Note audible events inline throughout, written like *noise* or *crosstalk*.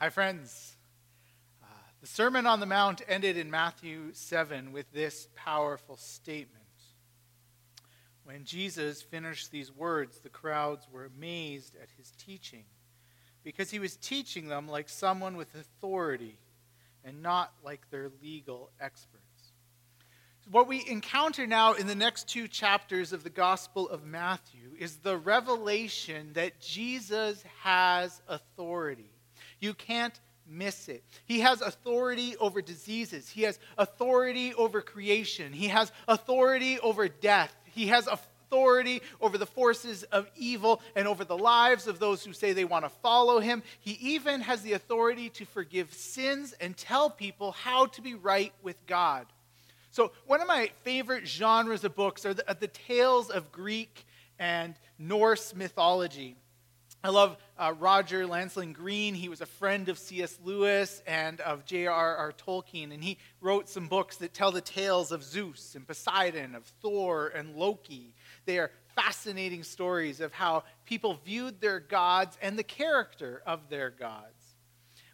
Hi, friends. Uh, the Sermon on the Mount ended in Matthew 7 with this powerful statement. When Jesus finished these words, the crowds were amazed at his teaching because he was teaching them like someone with authority and not like their legal experts. What we encounter now in the next two chapters of the Gospel of Matthew is the revelation that Jesus has authority. You can't miss it. He has authority over diseases, He has authority over creation, He has authority over death, He has authority over the forces of evil and over the lives of those who say they want to follow Him. He even has the authority to forgive sins and tell people how to be right with God. So, one of my favorite genres of books are the, are the tales of Greek and Norse mythology. I love uh, Roger Lancelyn Green. He was a friend of C.S. Lewis and of J.R.R. Tolkien, and he wrote some books that tell the tales of Zeus and Poseidon, of Thor and Loki. They are fascinating stories of how people viewed their gods and the character of their gods.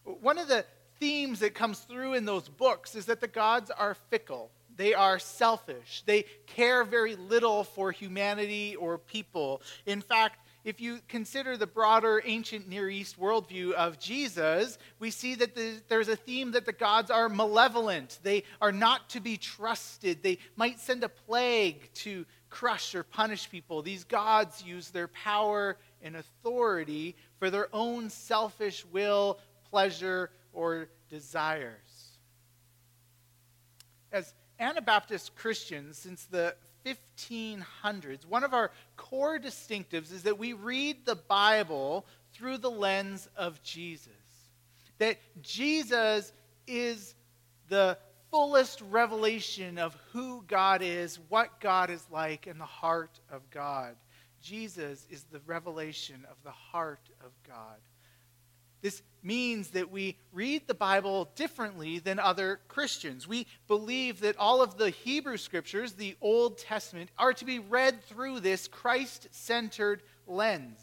One of the themes that comes through in those books is that the gods are fickle. They are selfish. They care very little for humanity or people. In fact, if you consider the broader ancient Near East worldview of Jesus, we see that the, there's a theme that the gods are malevolent. They are not to be trusted. They might send a plague to crush or punish people. These gods use their power and authority for their own selfish will, pleasure, or desires. As Anabaptist Christians, since the 1500s, one of our core distinctives is that we read the Bible through the lens of Jesus. That Jesus is the fullest revelation of who God is, what God is like, and the heart of God. Jesus is the revelation of the heart of God. This means that we read the Bible differently than other Christians. We believe that all of the Hebrew scriptures, the Old Testament, are to be read through this Christ centered lens.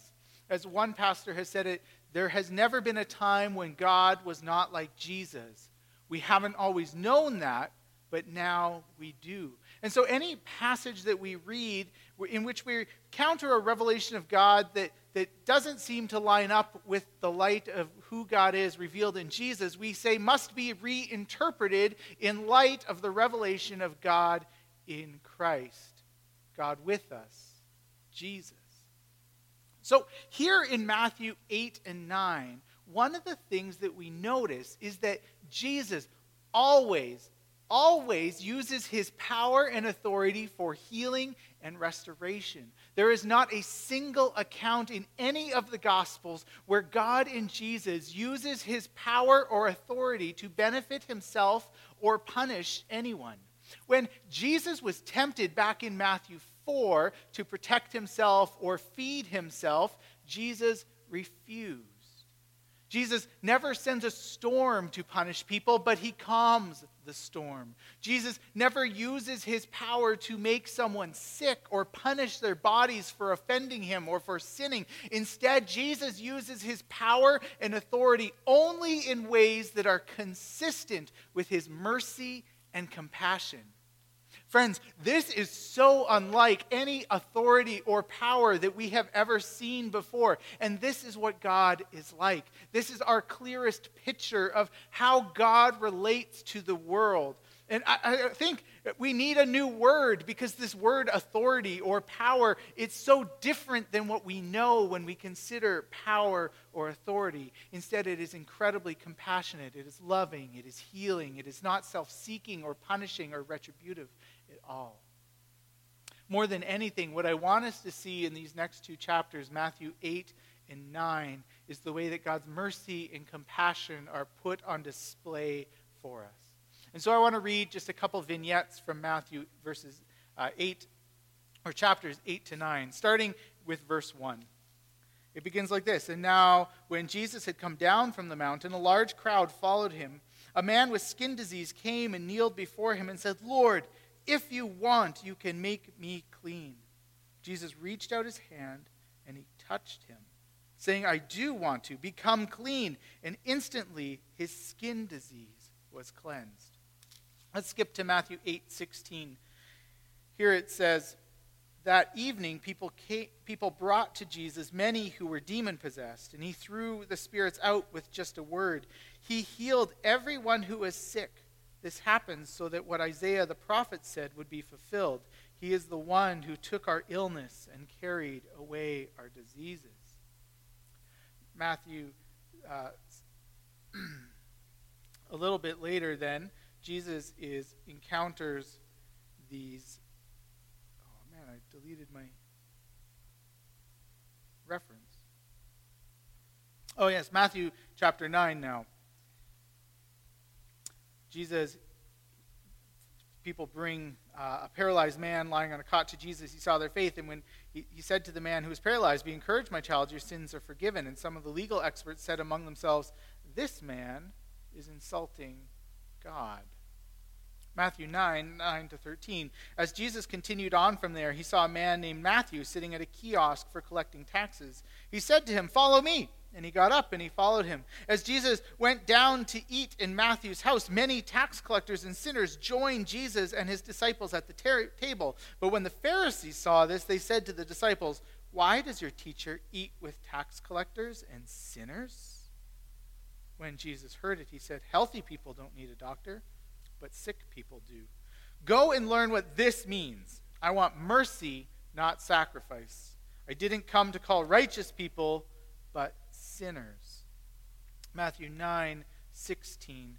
As one pastor has said it, there has never been a time when God was not like Jesus. We haven't always known that, but now we do. And so, any passage that we read in which we counter a revelation of God that, that doesn't seem to line up with the light of who God is revealed in Jesus, we say must be reinterpreted in light of the revelation of God in Christ. God with us, Jesus. So, here in Matthew 8 and 9, one of the things that we notice is that Jesus always always uses his power and authority for healing and restoration. There is not a single account in any of the Gospels where God in Jesus uses his power or authority to benefit himself or punish anyone. When Jesus was tempted back in Matthew 4 to protect himself or feed himself, Jesus refused. Jesus never sends a storm to punish people, but he calms the storm. Jesus never uses his power to make someone sick or punish their bodies for offending him or for sinning. Instead, Jesus uses his power and authority only in ways that are consistent with his mercy and compassion. Friends, this is so unlike any authority or power that we have ever seen before. And this is what God is like. This is our clearest picture of how God relates to the world. And I, I, think we need a new word because this word authority or power, it's so different than what we know when we consider power or authority. Instead, it is incredibly compassionate, it is loving, it is healing, it is not self seeking or punishing or retributive at all. More than anything, what I want us to see in these next two chapters, Matthew 8 and 9, is the way that God's mercy and compassion are put on display for us. And so I want to read just a couple vignettes from Matthew verses uh, 8 or chapters 8 to 9, starting with verse 1. It begins like this And now, when Jesus had come down from the mountain, a large crowd followed him. A man with skin disease came and kneeled before him and said, Lord, if you want, you can make me clean. Jesus reached out his hand and he touched him. saying, I do want to become clean. And instantly his skin disease was cleansed. Let's skip to Matthew 8 16. Here it says, That evening people, came, people brought to Jesus many who were demon possessed, and he threw the spirits out with just a word. He healed everyone who was sick. This happens so that what Isaiah the prophet said would be fulfilled. He is the one who took our illness and carried away our diseases. Matthew, uh, *clears throat* a little bit later, then, Jesus is encounters these. Oh man, I deleted my reference. Oh yes, Matthew chapter nine now. Jesus, people bring uh, a paralyzed man lying on a cot to Jesus. He saw their faith, and when he, he said to the man who was paralyzed, Be encouraged, my child, your sins are forgiven. And some of the legal experts said among themselves, This man is insulting God. Matthew 9, 9 to 13. As Jesus continued on from there, he saw a man named Matthew sitting at a kiosk for collecting taxes. He said to him, Follow me. And he got up and he followed him. As Jesus went down to eat in Matthew's house, many tax collectors and sinners joined Jesus and his disciples at the ter- table. But when the Pharisees saw this, they said to the disciples, Why does your teacher eat with tax collectors and sinners? When Jesus heard it, he said, Healthy people don't need a doctor, but sick people do. Go and learn what this means. I want mercy, not sacrifice. I didn't come to call righteous people, but sinners. Matthew 9 16.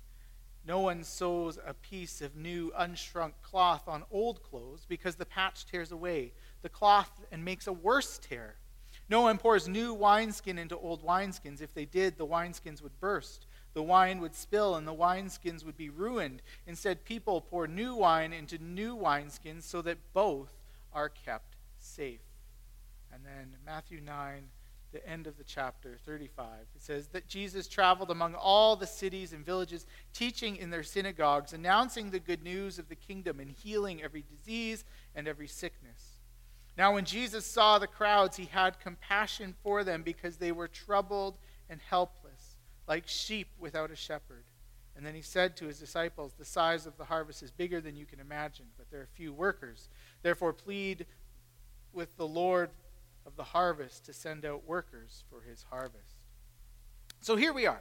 No one sews a piece of new unshrunk cloth on old clothes because the patch tears away the cloth and makes a worse tear. No one pours new wineskin into old wineskins. If they did, the wineskins would burst. The wine would spill and the wineskins would be ruined. Instead, people pour new wine into new wineskins so that both are kept safe. And then Matthew 9 the end of the chapter 35. It says that Jesus traveled among all the cities and villages, teaching in their synagogues, announcing the good news of the kingdom, and healing every disease and every sickness. Now, when Jesus saw the crowds, he had compassion for them because they were troubled and helpless, like sheep without a shepherd. And then he said to his disciples, The size of the harvest is bigger than you can imagine, but there are few workers. Therefore, plead with the Lord of the harvest to send out workers for his harvest. So here we are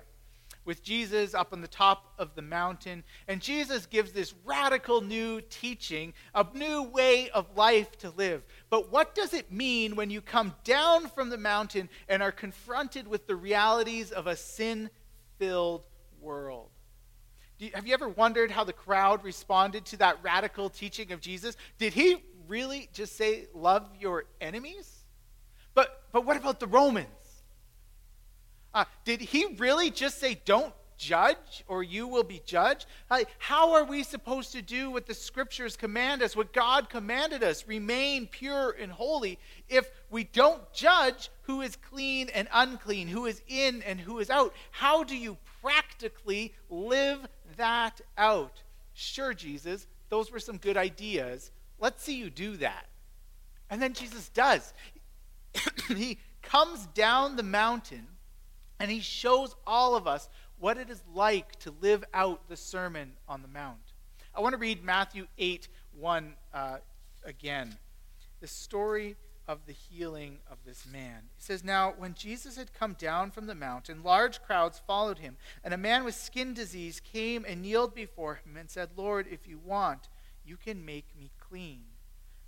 with Jesus up on the top of the mountain, and Jesus gives this radical new teaching, a new way of life to live. But what does it mean when you come down from the mountain and are confronted with the realities of a sin filled world? You, have you ever wondered how the crowd responded to that radical teaching of Jesus? Did he really just say, Love your enemies? But, but what about the Romans? Uh, did he really just say, don't judge or you will be judged? How are we supposed to do what the scriptures command us, what God commanded us, remain pure and holy, if we don't judge who is clean and unclean, who is in and who is out? How do you practically live that out? Sure, Jesus, those were some good ideas. Let's see you do that. And then Jesus does. *coughs* he comes down the mountain and he shows all of us what it is like to live out the Sermon on the Mount. I want to read Matthew 8 1 uh, again. The story of the healing of this man. It says, Now, when Jesus had come down from the mountain, large crowds followed him, and a man with skin disease came and kneeled before him and said, Lord, if you want, you can make me clean.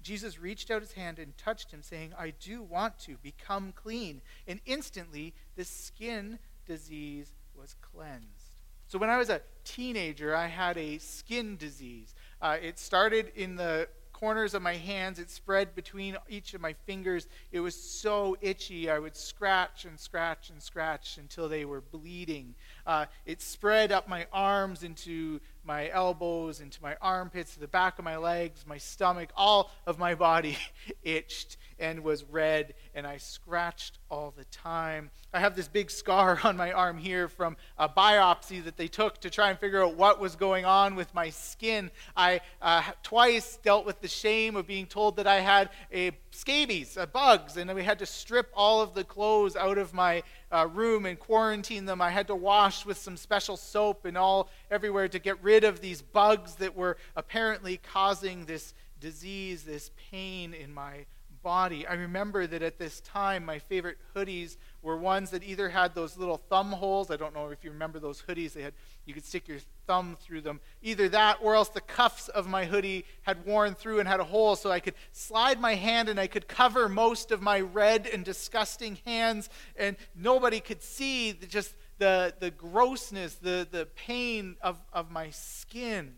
Jesus reached out his hand and touched him, saying, I do want to become clean. And instantly, the skin disease was cleansed. So, when I was a teenager, I had a skin disease. Uh, it started in the corners of my hands. It spread between each of my fingers. It was so itchy. I would scratch and scratch and scratch until they were bleeding. Uh, it spread up my arms into my elbows, into my armpits, to the back of my legs, my stomach. All of my body *laughs* itched and was red, and I scratched all the time. I have this big scar *laughs* on my arm here from a biopsy that they took to try and figure out what was going on with my skin. I uh, twice dealt with the shame of being told that I had a scabies, uh, bugs, and we had to strip all of the clothes out of my uh, room and quarantine them. I had to wash with some special soap and all everywhere to get rid of these bugs that were apparently causing this disease, this pain in my body. I remember that at this time, my favorite hoodies were ones that either had those little thumb holes. I don't know if you remember those hoodies. They had you could stick your thumb through them. Either that, or else the cuffs of my hoodie had worn through and had a hole, so I could slide my hand and I could cover most of my red and disgusting hands, and nobody could see just the the grossness, the the pain of of my skin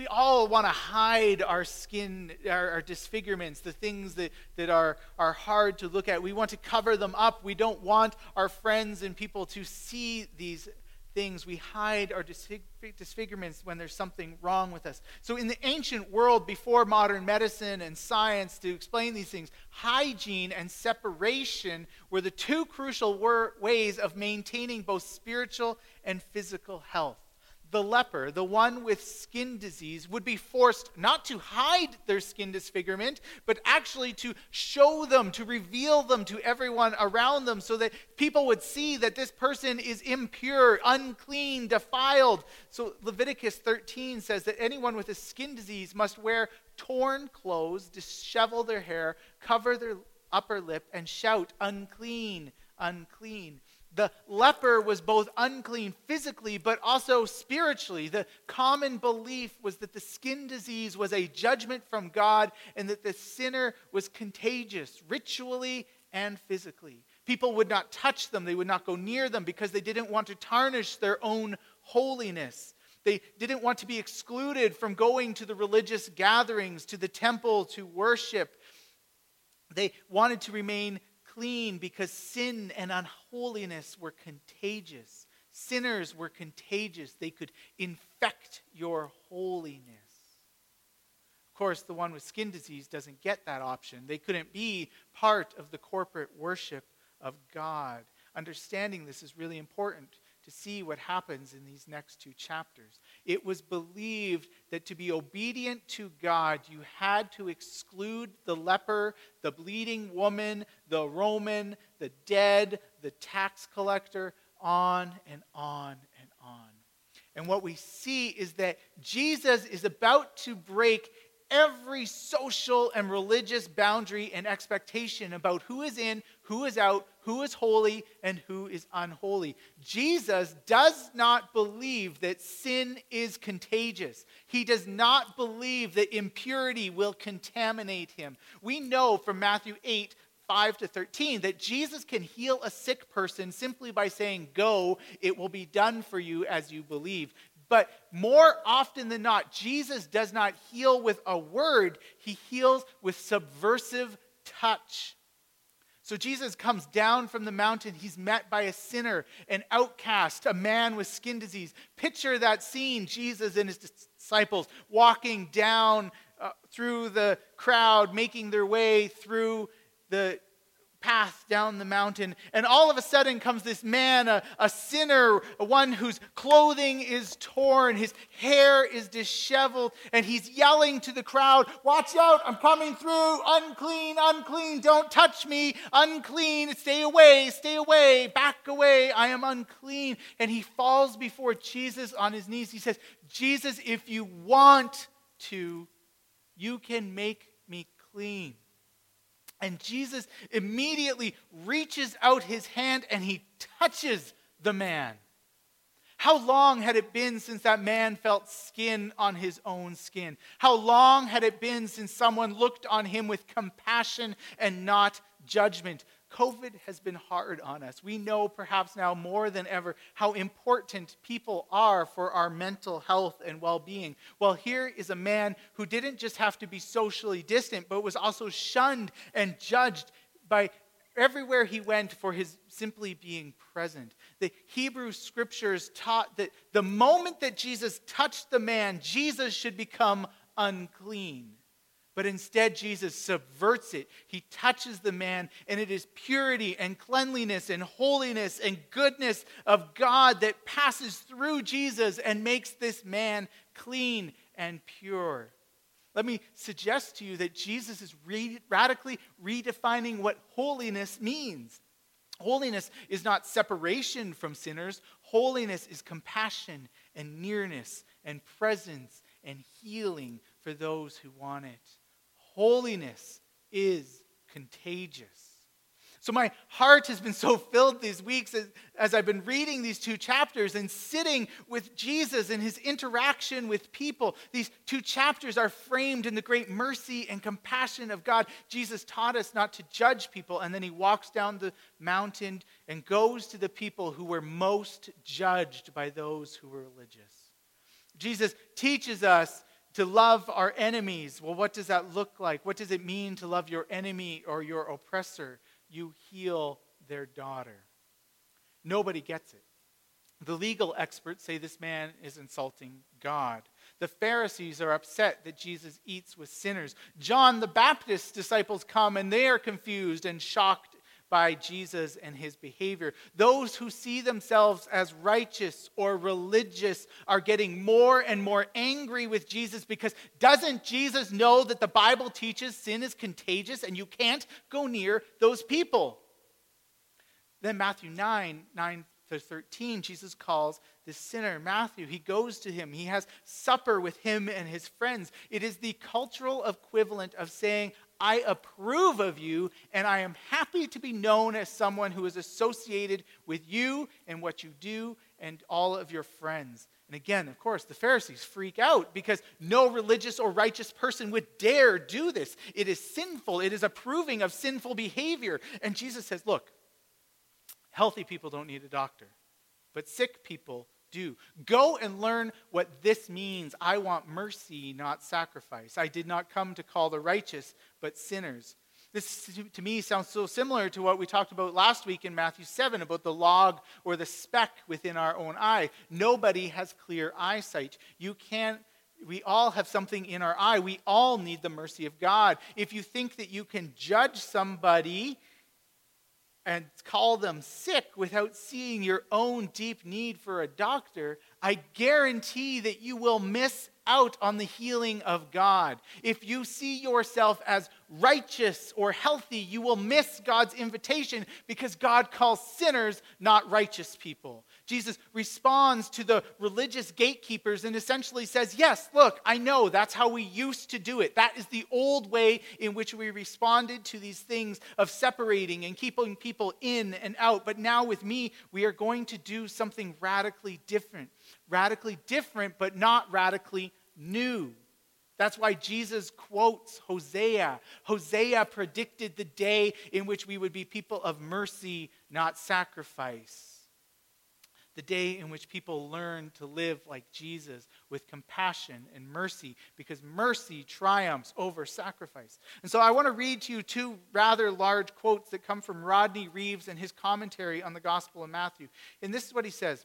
we all want to hide our skin, our, our, disfigurements, the things that, that are, are hard to look at. We want to cover them up. We don't want our friends and people to see these things. We hide our disfigurements when there's something wrong with us. So, in the ancient world, before modern medicine and science to explain these things, hygiene and separation were the two crucial ways of maintaining both spiritual and physical health the leper, the one with skin disease, would be forced not to hide their skin disfigurement, but actually to show them, to reveal them to everyone around them so that people would see that this person is impure, unclean, defiled. So Leviticus 13 says that anyone with a skin disease must wear torn clothes, dishevel their hair, cover their upper lip, and shout, unclean, unclean. The leper was both unclean physically, but also spiritually. The common belief was that the skin disease was a judgment from God and that the sinner was contagious, ritually and physically. People would not touch them, they would not go near them because they didn't want to tarnish their own holiness. They didn't want to be excluded from going to the religious gatherings, to the temple to worship. They wanted to remain clean because sin and unholiness were contagious. Sinners were contagious, they could infect your holiness. Of course, the one with skin disease doesn't get that option. They couldn't be part of the corporate worship of God. Understanding this is really important to see what happens in these next two chapters. It was believed that to be obedient to God, you had to exclude the leper, the bleeding woman, the Roman, the dead, the tax collector, on and on and on. And what we see is that Jesus is about to break every social and religious boundary and expectation about who is in, who is out, who is holy, and who is unholy. Jesus does not believe that sin is contagious. He does not believe that impurity will contaminate him. We know from Matthew 8, 5 to 13 that Jesus can heal a sick person simply by saying, Go, it will be done for you as you believe. But more often than not, Jesus does not heal with a word, he heals with subversive touch. So Jesus comes down from the mountain. He's met by a sinner, an outcast, a man with skin disease. Picture that scene Jesus and his disciples walking down uh, through the crowd, making their way through the path down the mountain. And all of a sudden comes this man, a, a sinner, one whose clothing is torn, his hair is disheveled, and he's yelling to the crowd, Watch out, I'm coming through, unclean, unclean, don't touch me, unclean, stay away, stay away, back away, I am unclean. And he falls before Jesus on his knees. He says, Jesus, if you want to, you can make me clean. And Jesus immediately reaches out his hand and he touches the man. How long had it been since that man felt skin on his own skin? How long had it been since someone looked on him with compassion and not judgment? COVID has been hard on us. We know perhaps now more than ever how important people are for our mental health and well being. Well, here is a man who didn't just have to be socially distant, but was also shunned and judged by everywhere he went for his simply being present. The Hebrew scriptures taught that the moment that Jesus touched the man, Jesus should become unclean. But instead, Jesus subverts it. He touches the man, and it is purity and cleanliness and holiness and goodness of God that passes through Jesus and makes this man clean and pure. Let me suggest to you that Jesus is re- radically redefining what holiness means. Holiness is not separation from sinners, holiness is compassion and nearness and presence and healing for those who want it. Holiness is contagious. So my heart has been *laughs* so filled these weeks as, as, I've been reading these two chapters and sitting with Jesus and his interaction with people. These two chapters are framed in the great mercy and compassion of God. Jesus taught us not to judge people, and then he walks down the mountain and goes to the people who were most judged by those who were religious. Jesus teaches us to love our enemies. Well, what does that look like? What does it mean to love your enemy or your oppressor? you heal their daughter. Nobody gets it. The legal experts say this man is insulting God. The Pharisees are upset that Jesus eats with sinners. John the Baptist's disciples come and they are confused and shocked by Jesus and his behavior. Those who see themselves as righteous or religious are getting more and more angry with Jesus because doesn't Jesus know that the Bible teaches sin is contagious and you can't go near those people? Then Matthew 9, 9 to 13, Jesus calls the sinner, Matthew. He goes to him. He has supper with him and his friends. It is the cultural equivalent of saying, I approve of you, and I am happy to be known as someone who is associated with you and what you do and all of your friends. And again, of course, the Pharisees freak out because no religious or righteous person would dare do this. It is sinful, it is approving of sinful behavior. And Jesus says, Look, healthy people don't need a doctor, but sick people do. Go and learn what this means. I want mercy, not sacrifice. I did not come to call the righteous, but sinners. This, to me, sounds so similar to what we talked about last week in Matthew 7 about the log or the speck within our own eye. Nobody has clear eyesight. You can't we all have something in our eye. We all need the mercy of God. If you think that you can judge somebody and call them sick without seeing your own deep need for a doctor, I guarantee that you will miss out on the healing of God. If you see yourself as righteous or healthy, you will miss God's invitation because God calls sinners not righteous people. Jesus responds to the religious gatekeepers and essentially says, Yes, look, I know that's how we used to do it. That is the old way in which we responded to these things of separating and keeping people in and out. But now with me, we are going to do something radically different. Radically different, but not radically new. That's why Jesus quotes Hosea. Hosea predicted the day in which we would be people of mercy, not sacrifice. The day in which people learn to live like Jesus with compassion and mercy, because mercy triumphs over sacrifice. And so I want to read to you two rather large quotes that come from Rodney Reeves and his commentary on the Gospel of Matthew. And this is what he says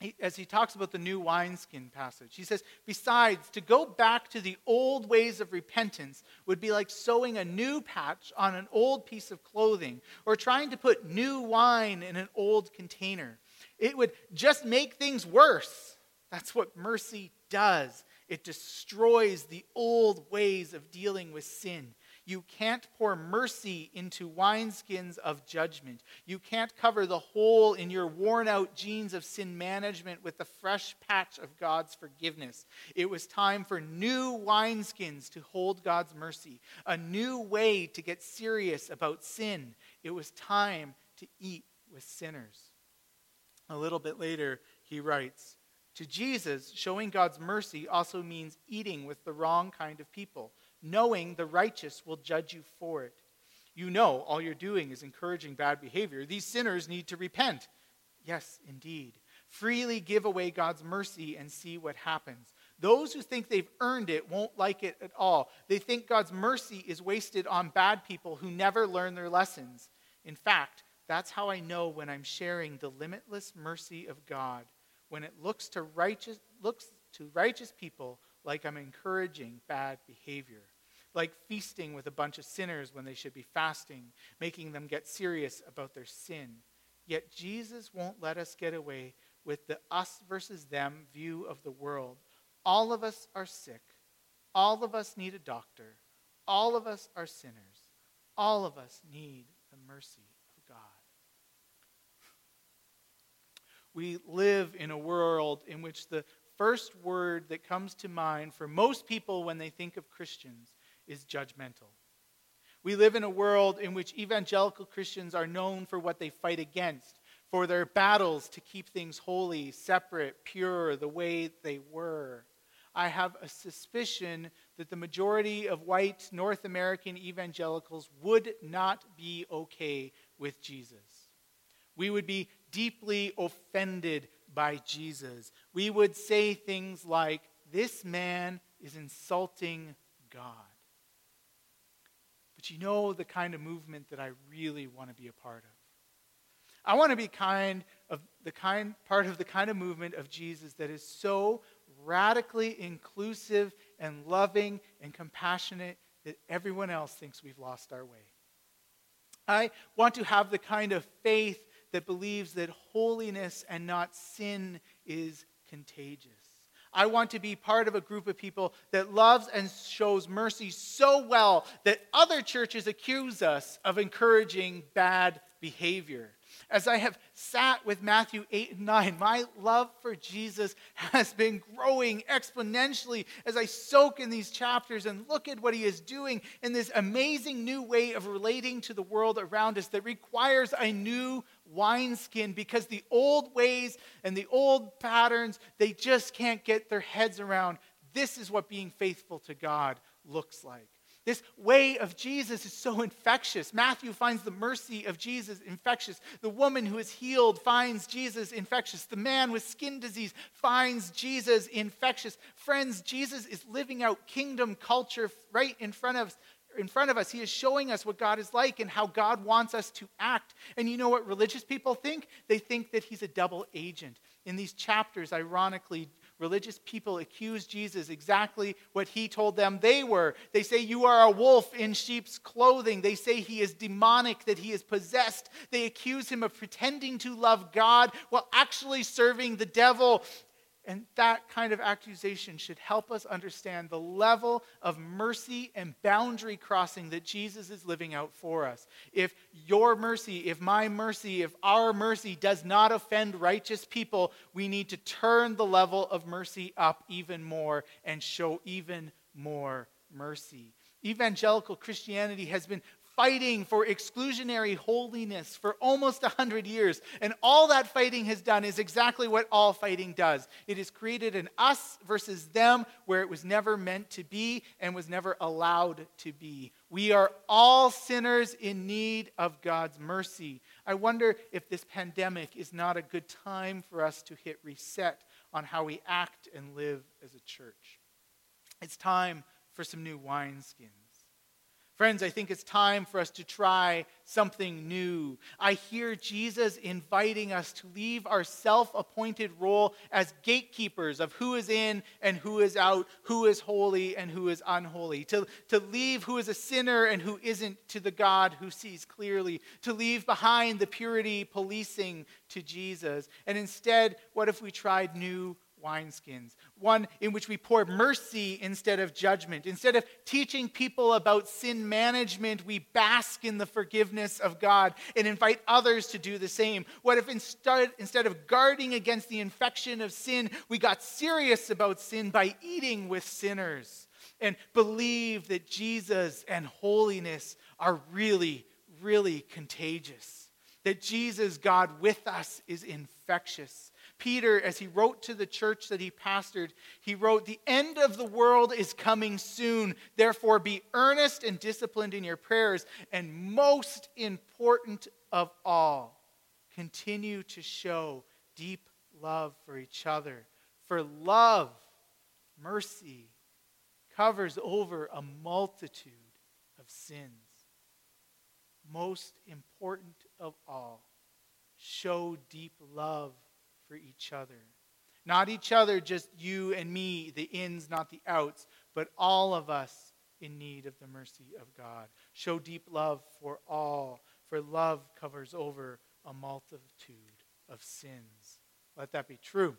he, as he talks about the new wineskin passage. He says, Besides, to go back to the old ways of repentance would be like sewing a new patch on an old piece of clothing or trying to put new wine in an old container. It would just make things worse. That's what mercy does. It destroys the old ways of dealing with sin. You can't pour mercy into wineskins of judgment. You can't cover the hole in your worn out jeans of sin management with the fresh patch of God's forgiveness. It was time for new wineskins to hold God's mercy, a new way to get serious about sin. It was time to eat with sinners. A little bit later, he writes, to Jesus, showing God's mercy also means eating with the wrong kind of people knowing the righteous will judge you for it. You know all you're doing is encouraging bad behavior. These sinners need to repent. Yes, indeed. Freely give away God's mercy and see what happens. Those who think they've earned it won't like it at all. They think God's mercy is wasted on bad people who never learn their lessons. In fact, that's how I know when I'm sharing the limitless mercy of God, when it looks to righteous, looks to righteous people like I'm encouraging bad behavior, like feasting with a bunch of sinners when they should be fasting, making them get serious about their sin. Yet Jesus won't let us get away with the us versus them view of the world. All of us are sick. All of us need a doctor. All of us are sinners. All of us need the mercy of God. We live in a world in which the first word that comes to mind for most people when they think of Christians is judgmental. We live in a world in which evangelical Christians are known for what they fight against, for their battles to keep things holy, separate, pure, the way they were. I have a suspicion that the majority of white North American evangelicals would not be okay with Jesus. We would be deeply offended by Jesus. We would say things like, This man is insulting God. But you know the kind of movement that I really want to be a part of. I want to be kind of the kind part of the kind of movement of Jesus that is so radically inclusive and loving and compassionate that everyone else thinks we've lost our way. I want to have the kind of faith that believes that holiness and not sin is contagious. I want to be part of a group of people that loves and shows mercy so well that other churches accuse us of encouraging bad behavior. As I have sat with Matthew 8 and 9, my love for Jesus has been growing exponentially as I soak in these chapters and look at what he is doing in this amazing new way of relating to the world around us that requires a new wineskin because the old ways and the old patterns, they just can't get their heads around. This is what being faithful to God looks like. This way of Jesus is so infectious. Matthew finds the mercy of Jesus infectious. The woman who is healed finds Jesus infectious. The man with skin disease finds Jesus infectious. Friends, Jesus is living out kingdom culture right in front of us. In front of us, he is showing us what God is like and how God wants us to act. And you know what religious people think? They think that he's a double agent. In these chapters, ironically, religious people accuse Jesus exactly what he told them they were. They say, You are a wolf in sheep's clothing. They say he is demonic, that he is possessed. They accuse him of pretending to love God while actually serving the devil. And that kind of accusation should help us understand the level of mercy and boundary crossing that Jesus is living out for us. If your mercy, if my mercy, if our mercy does not offend righteous people, we need to turn the level of mercy up even more and show even more mercy. Evangelical Christianity has been fighting for exclusionary holiness for almost 100 years. And all that fighting has done is exactly what all fighting does it has created an us versus them where it was never meant to be and was never allowed to be. We are all sinners in need of God's mercy. I wonder if this pandemic is not a good time for us to hit reset on how we act and live as a church. It's time for some new wineskins. Friends, I think it's time for us to try something new. I hear Jesus inviting us to leave our self appointed role as gatekeepers of who is in and who is out, who is holy and who is unholy, to, to leave who is a sinner and who isn't to the God who sees clearly, to leave behind the purity policing to Jesus. And instead, what if we tried new wineskins, one in which we pour mercy instead of judgment. Instead of teaching people about sin management, we bask in the forgiveness of God and invite others to do the same. What if instead, instead of guarding against the infection of sin, we got serious about sin by eating with sinners and believe that Jesus and holiness are really, really contagious? That Jesus, God with us, is infectious Peter, as he wrote to the church that he pastored, he wrote, The end of the world is coming soon. Therefore, be earnest and disciplined in your prayers. And most important of all, continue to show deep love for each other. For love, mercy, covers over a multitude of sins. Most important of all, show deep love for each other. Not each other, just you and me, the ins, not the outs, but all of us in need of the mercy of God. Show deep love for all, for love covers over a multitude of sins. Let that be true.